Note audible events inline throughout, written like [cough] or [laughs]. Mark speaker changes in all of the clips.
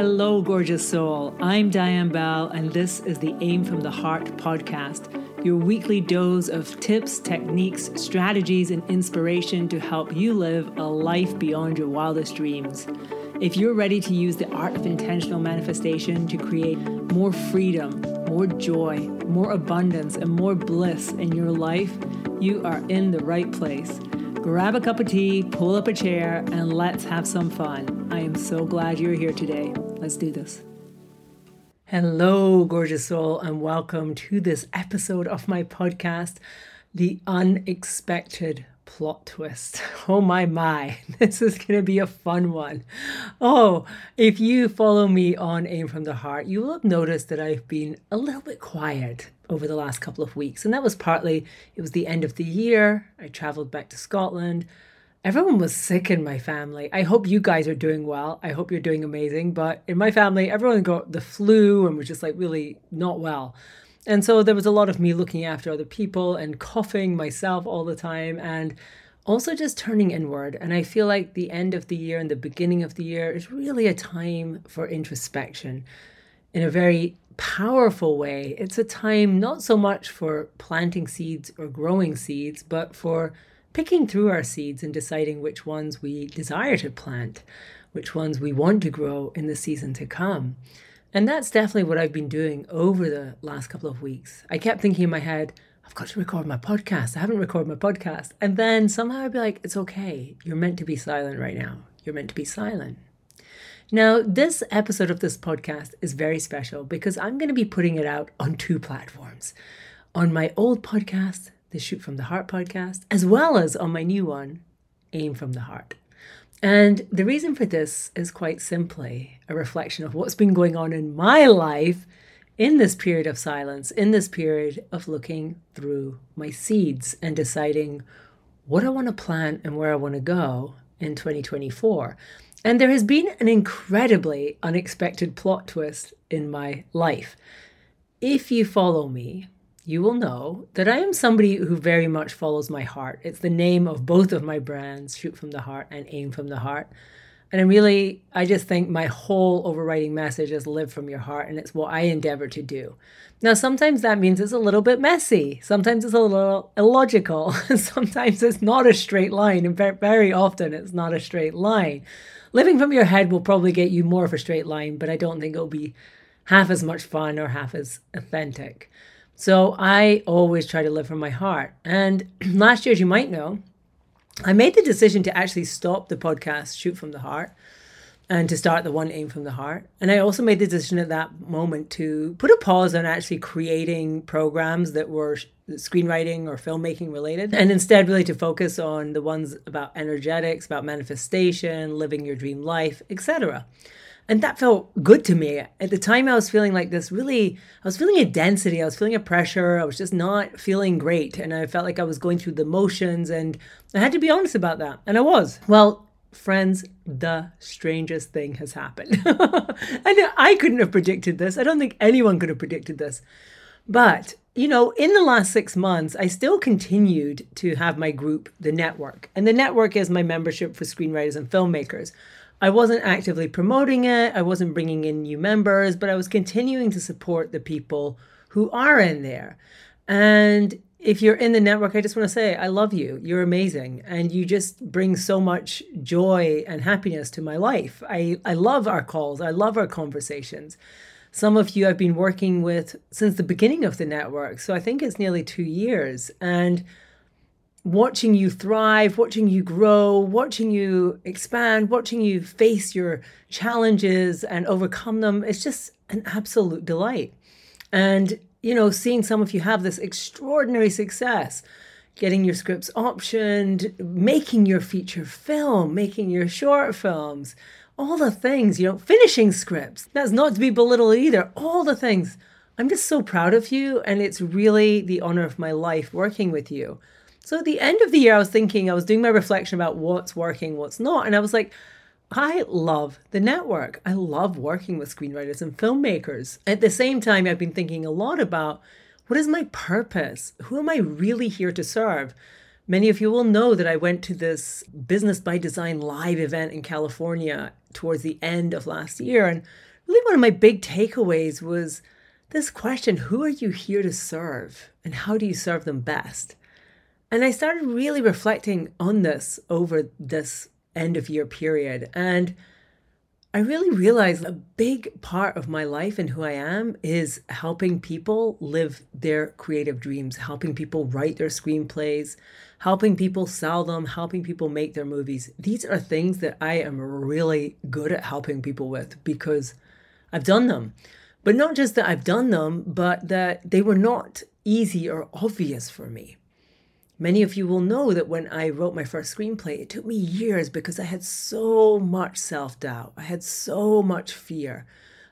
Speaker 1: Hello, gorgeous soul. I'm Diane Bell, and this is the Aim from the Heart podcast, your weekly dose of tips, techniques, strategies, and inspiration to help you live a life beyond your wildest dreams. If you're ready to use the art of intentional manifestation to create more freedom, more joy, more abundance, and more bliss in your life, you are in the right place. Grab a cup of tea, pull up a chair, and let's have some fun. I am so glad you're here today. Let's do this. Hello, gorgeous soul, and welcome to this episode of my podcast, The Unexpected Plot Twist. [laughs] Oh my, my, [laughs] this is going to be a fun one. Oh, if you follow me on Aim from the Heart, you will have noticed that I've been a little bit quiet over the last couple of weeks. And that was partly, it was the end of the year. I traveled back to Scotland. Everyone was sick in my family. I hope you guys are doing well. I hope you're doing amazing. But in my family, everyone got the flu and was just like really not well. And so there was a lot of me looking after other people and coughing myself all the time and also just turning inward. And I feel like the end of the year and the beginning of the year is really a time for introspection in a very powerful way. It's a time not so much for planting seeds or growing seeds, but for picking through our seeds and deciding which ones we desire to plant, which ones we want to grow in the season to come. And that's definitely what I've been doing over the last couple of weeks. I kept thinking in my head, I've got to record my podcast. I haven't recorded my podcast. And then somehow I'd be like, it's okay. You're meant to be silent right now. You're meant to be silent. Now, this episode of this podcast is very special because I'm going to be putting it out on two platforms on my old podcast, the Shoot from the Heart podcast, as well as on my new one, Aim from the Heart. And the reason for this is quite simply a reflection of what's been going on in my life in this period of silence, in this period of looking through my seeds and deciding what I want to plant and where I want to go in 2024. And there has been an incredibly unexpected plot twist in my life. If you follow me, you will know that I am somebody who very much follows my heart. It's the name of both of my brands, Shoot from the Heart and Aim from the Heart. And I really, I just think my whole overriding message is live from your heart, and it's what I endeavor to do. Now, sometimes that means it's a little bit messy. Sometimes it's a little illogical. [laughs] sometimes it's not a straight line. And very often it's not a straight line. Living from your head will probably get you more of a straight line, but I don't think it'll be half as much fun or half as authentic. So I always try to live from my heart. And [clears throat] last year, as you might know, I made the decision to actually stop the podcast, Shoot from the Heart, and to start the one aim from the heart. And I also made the decision at that moment to put a pause on actually creating programs that were screenwriting or filmmaking related, and instead really to focus on the ones about energetics, about manifestation, living your dream life, etc. And that felt good to me. At the time, I was feeling like this really, I was feeling a density, I was feeling a pressure, I was just not feeling great. And I felt like I was going through the motions, and I had to be honest about that. And I was. Well, friends, the strangest thing has happened. [laughs] and I couldn't have predicted this. I don't think anyone could have predicted this. But, you know, in the last six months, I still continued to have my group, The Network. And The Network is my membership for screenwriters and filmmakers. I wasn't actively promoting it, I wasn't bringing in new members, but I was continuing to support the people who are in there. And if you're in the network, I just want to say, I love you. You're amazing. And you just bring so much joy and happiness to my life. I, I love our calls, I love our conversations. Some of you I've been working with since the beginning of the network. So I think it's nearly two years. And watching you thrive, watching you grow, watching you expand, watching you face your challenges and overcome them. It's just an absolute delight. And, you know, seeing some of you have this extraordinary success, getting your scripts optioned, making your feature film, making your short films, all the things, you know, finishing scripts. That's not to be belittled either. All the things. I'm just so proud of you. And it's really the honor of my life working with you. So at the end of the year, I was thinking, I was doing my reflection about what's working, what's not. And I was like, I love the network. I love working with screenwriters and filmmakers. At the same time, I've been thinking a lot about what is my purpose? Who am I really here to serve? Many of you will know that I went to this Business by Design live event in California towards the end of last year. And really one of my big takeaways was this question who are you here to serve and how do you serve them best? And I started really reflecting on this over this end of year period. And I really realized a big part of my life and who I am is helping people live their creative dreams, helping people write their screenplays, helping people sell them, helping people make their movies. These are things that I am really good at helping people with because I've done them. But not just that I've done them, but that they were not easy or obvious for me. Many of you will know that when I wrote my first screenplay, it took me years because I had so much self doubt. I had so much fear.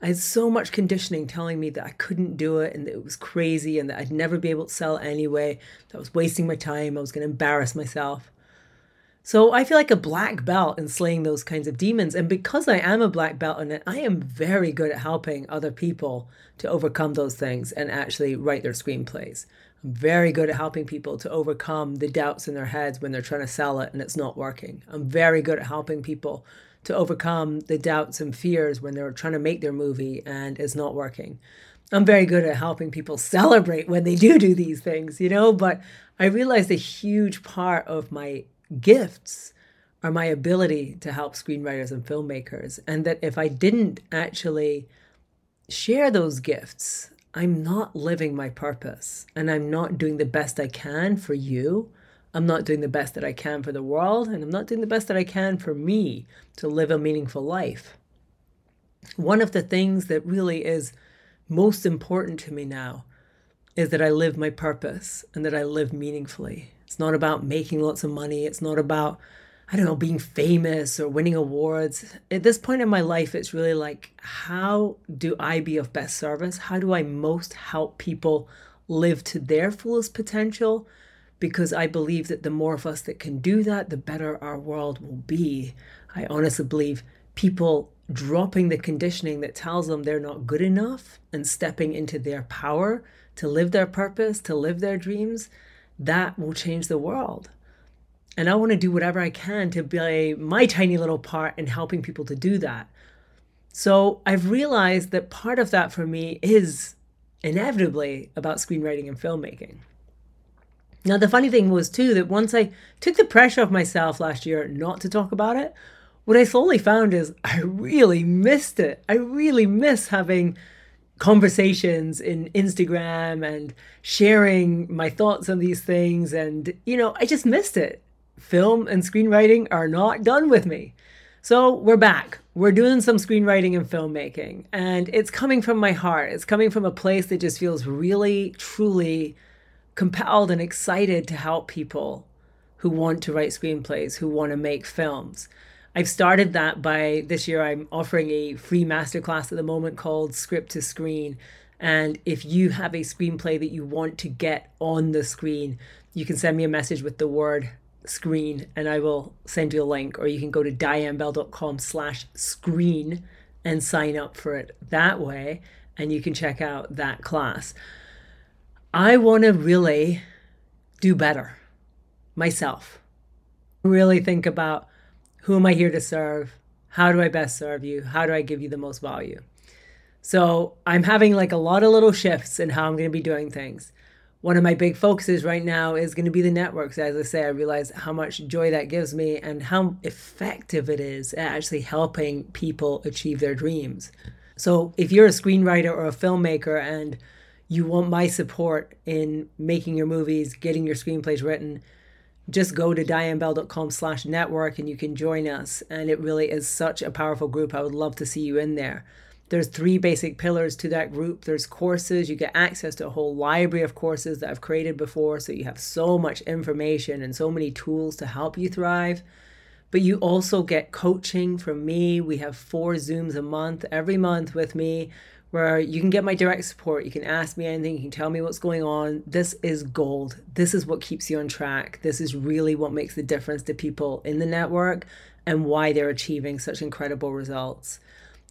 Speaker 1: I had so much conditioning telling me that I couldn't do it and that it was crazy and that I'd never be able to sell anyway, that I was wasting my time, I was going to embarrass myself. So I feel like a black belt in slaying those kinds of demons. And because I am a black belt in it, I am very good at helping other people to overcome those things and actually write their screenplays. I'm very good at helping people to overcome the doubts in their heads when they're trying to sell it and it's not working. I'm very good at helping people to overcome the doubts and fears when they're trying to make their movie and it's not working. I'm very good at helping people [laughs] celebrate when they do do these things, you know, but I realized a huge part of my gifts are my ability to help screenwriters and filmmakers. And that if I didn't actually share those gifts, I'm not living my purpose and I'm not doing the best I can for you. I'm not doing the best that I can for the world, and I'm not doing the best that I can for me to live a meaningful life. One of the things that really is most important to me now is that I live my purpose and that I live meaningfully. It's not about making lots of money. It's not about, I don't know, being famous or winning awards. At this point in my life, it's really like, how do I be of best service? How do I most help people live to their fullest potential? Because I believe that the more of us that can do that, the better our world will be. I honestly believe people dropping the conditioning that tells them they're not good enough and stepping into their power to live their purpose, to live their dreams, that will change the world. And I want to do whatever I can to play my tiny little part in helping people to do that. So I've realized that part of that for me is inevitably about screenwriting and filmmaking. Now, the funny thing was, too, that once I took the pressure off myself last year not to talk about it, what I slowly found is I really missed it. I really miss having conversations in Instagram and sharing my thoughts on these things. And, you know, I just missed it. Film and screenwriting are not done with me. So we're back. We're doing some screenwriting and filmmaking, and it's coming from my heart. It's coming from a place that just feels really, truly compelled and excited to help people who want to write screenplays, who want to make films. I've started that by this year. I'm offering a free masterclass at the moment called Script to Screen. And if you have a screenplay that you want to get on the screen, you can send me a message with the word screen and I will send you a link. Or you can go to dianebell.com slash screen and sign up for it that way. And you can check out that class. I want to really do better myself. Really think about who am I here to serve? How do I best serve you? How do I give you the most value? So I'm having like a lot of little shifts in how I'm going to be doing things. One of my big focuses right now is going to be the networks. As I say, I realize how much joy that gives me and how effective it is at actually helping people achieve their dreams. So if you're a screenwriter or a filmmaker and you want my support in making your movies, getting your screenplays written, just go to dianebell.com slash network and you can join us. And it really is such a powerful group. I would love to see you in there. There's three basic pillars to that group. There's courses. You get access to a whole library of courses that I've created before. So you have so much information and so many tools to help you thrive. But you also get coaching from me. We have four Zooms a month, every month with me where you can get my direct support. You can ask me anything, you can tell me what's going on. This is gold. This is what keeps you on track. This is really what makes the difference to people in the network and why they're achieving such incredible results.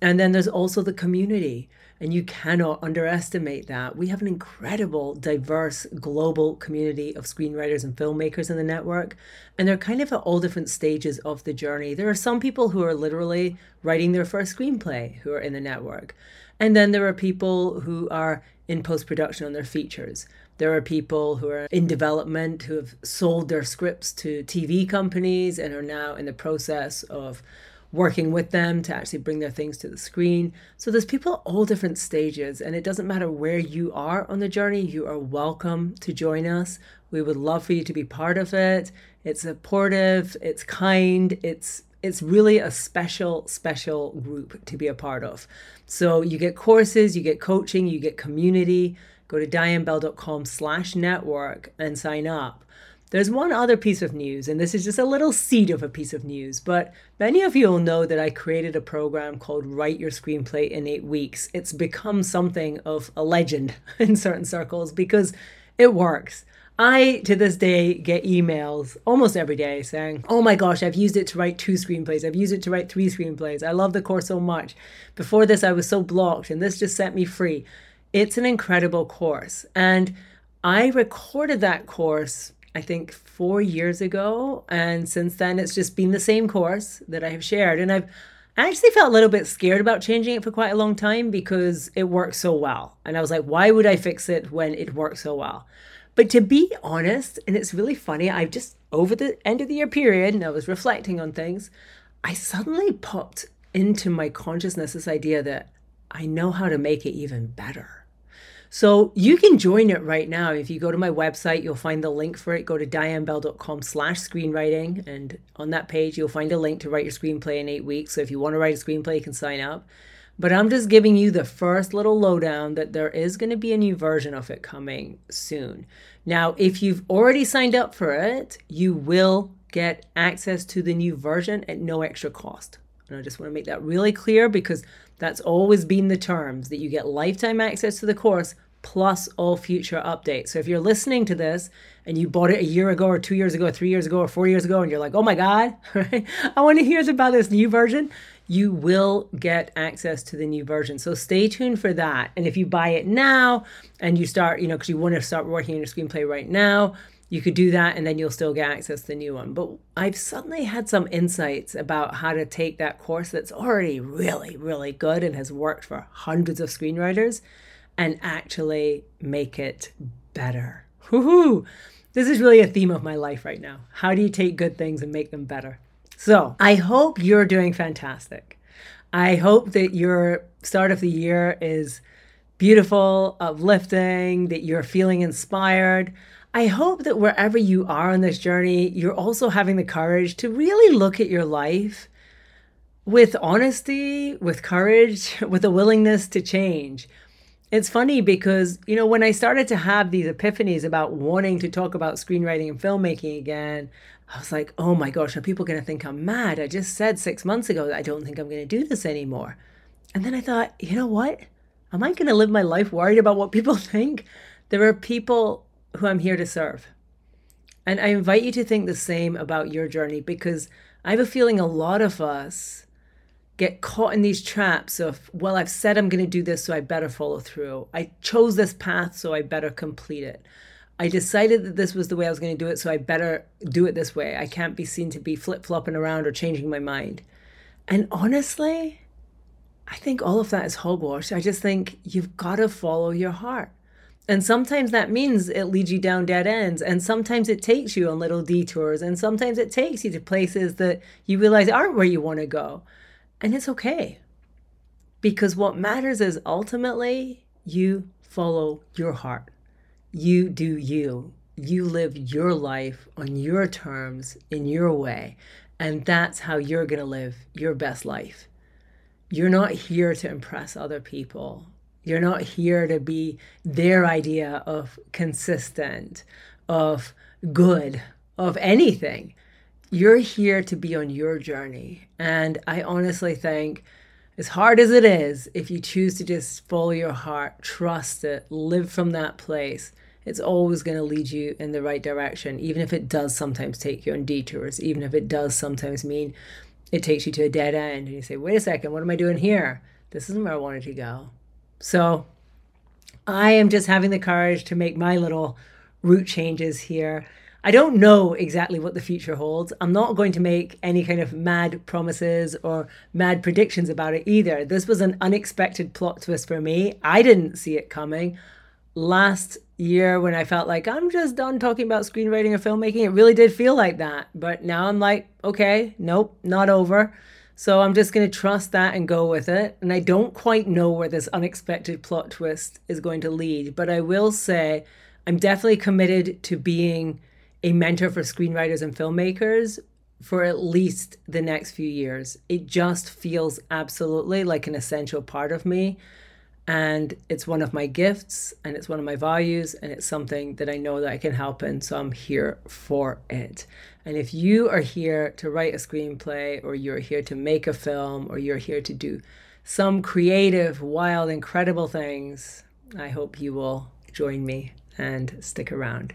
Speaker 1: And then there's also the community. And you cannot underestimate that. We have an incredible, diverse, global community of screenwriters and filmmakers in the network. And they're kind of at all different stages of the journey. There are some people who are literally writing their first screenplay who are in the network. And then there are people who are in post production on their features. There are people who are in development who have sold their scripts to TV companies and are now in the process of working with them to actually bring their things to the screen. So there's people at all different stages, and it doesn't matter where you are on the journey, you are welcome to join us. We would love for you to be part of it. It's supportive, it's kind, it's it's really a special, special group to be a part of. So you get courses, you get coaching, you get community. Go to dianebell.com slash network and sign up. There's one other piece of news, and this is just a little seed of a piece of news, but many of you will know that I created a program called Write Your Screenplay in Eight Weeks. It's become something of a legend [laughs] in certain circles because it works. I, to this day, get emails almost every day saying, Oh my gosh, I've used it to write two screenplays. I've used it to write three screenplays. I love the course so much. Before this, I was so blocked, and this just set me free. It's an incredible course. And I recorded that course, I think, four years ago. And since then, it's just been the same course that I have shared. And I've I actually felt a little bit scared about changing it for quite a long time because it works so well. And I was like, why would I fix it when it works so well? But to be honest, and it's really funny, I've just over the end of the year period, and I was reflecting on things, I suddenly popped into my consciousness this idea that I know how to make it even better. So you can join it right now. If you go to my website, you'll find the link for it. Go to dianebell.com slash screenwriting. And on that page, you'll find a link to write your screenplay in eight weeks. So if you want to write a screenplay, you can sign up. But I'm just giving you the first little lowdown that there is going to be a new version of it coming soon. Now, if you've already signed up for it, you will get access to the new version at no extra cost. And I just want to make that really clear because that's always been the terms that you get lifetime access to the course plus all future updates. So if you're listening to this and you bought it a year ago or two years ago or three years ago or four years ago and you're like, oh my God, [laughs] I want to hear about this new version, you will get access to the new version. So stay tuned for that. And if you buy it now and you start, you know, because you want to start working on your screenplay right now, you could do that and then you'll still get access to the new one. But I've suddenly had some insights about how to take that course that's already really, really good and has worked for hundreds of screenwriters and actually make it better. Woohoo! This is really a theme of my life right now. How do you take good things and make them better? So I hope you're doing fantastic. I hope that your start of the year is beautiful, uplifting, that you're feeling inspired. I hope that wherever you are on this journey, you're also having the courage to really look at your life with honesty, with courage, [laughs] with a willingness to change. It's funny because, you know, when I started to have these epiphanies about wanting to talk about screenwriting and filmmaking again, I was like, oh my gosh, are people going to think I'm mad? I just said six months ago that I don't think I'm going to do this anymore. And then I thought, you know what? Am I going to live my life worried about what people [laughs] think? There are people who I'm here to serve. And I invite you to think the same about your journey because I have a feeling a lot of us get caught in these traps of, well, I've said I'm going to do this, so I better follow through. I chose this path, so I better complete it. I decided that this was the way I was going to do it, so I better do it this way. I can't be seen to be flip flopping around or changing my mind. And honestly, I think all of that is hogwash. I just think you've got to follow your heart. And sometimes that means it leads you down dead ends. And sometimes it takes you on little detours. And sometimes it takes you to places that you realize aren't where you want to go. And it's okay. Because what matters is ultimately you follow your heart you do you. You live your life on your terms, in your way. And that's how you're going to live your best life. You're not here to impress other people. You're not here to be their idea of consistent, of good, of anything. You're here to be on your journey. And I honestly think as hard as it is, if you choose to just follow your heart, trust it, live from that place, it's always going to lead you in the right direction, even if it does sometimes take you on detours, even if it does sometimes mean it takes you to a dead end and you say, wait a second, what am I doing here? This isn't where I wanted to go. So I am just having the courage to make my little route changes here. I don't know exactly what the future holds. I'm not going to make any kind of mad promises or mad predictions about it either. This was an unexpected plot twist for me. I didn't see it coming. Last year, when I felt like I'm just done talking about screenwriting or filmmaking, it really did feel like that. But now I'm like, okay, nope, not over. So I'm just going to trust that and go with it. And I don't quite know where this unexpected plot twist is going to lead, but I will say I'm definitely committed to being a mentor for screenwriters and filmmakers for at least the next few years. It just feels absolutely like an essential part of me. And it's one of my gifts and it's one of my values and it's something that I know that I can help in. So I'm here for it. And if you are here to write a screenplay or you're here to make a film or you're here to do some creative, wild, incredible things, I hope you will join me and stick around.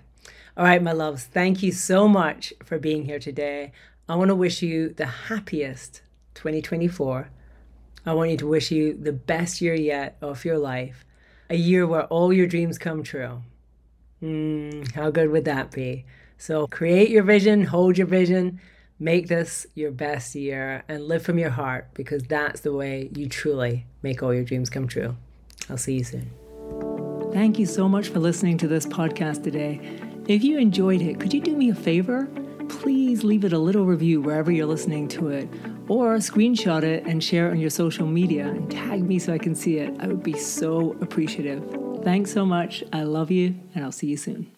Speaker 1: All right, my loves, thank you so much for being here today. I want to wish you the happiest 2024 I want you to wish you the best year yet of your life, a year where all your dreams come true. Mm, how good would that be? So create your vision, hold your vision, make this your best year, and live from your heart because that's the way you truly make all your dreams come true. I'll see you soon. Thank you so much for listening to this podcast today. If you enjoyed it, could you do me a favor? Please leave it a little review wherever you're listening to it or screenshot it and share it on your social media and tag me so I can see it. I would be so appreciative. Thanks so much. I love you, and I'll see you soon.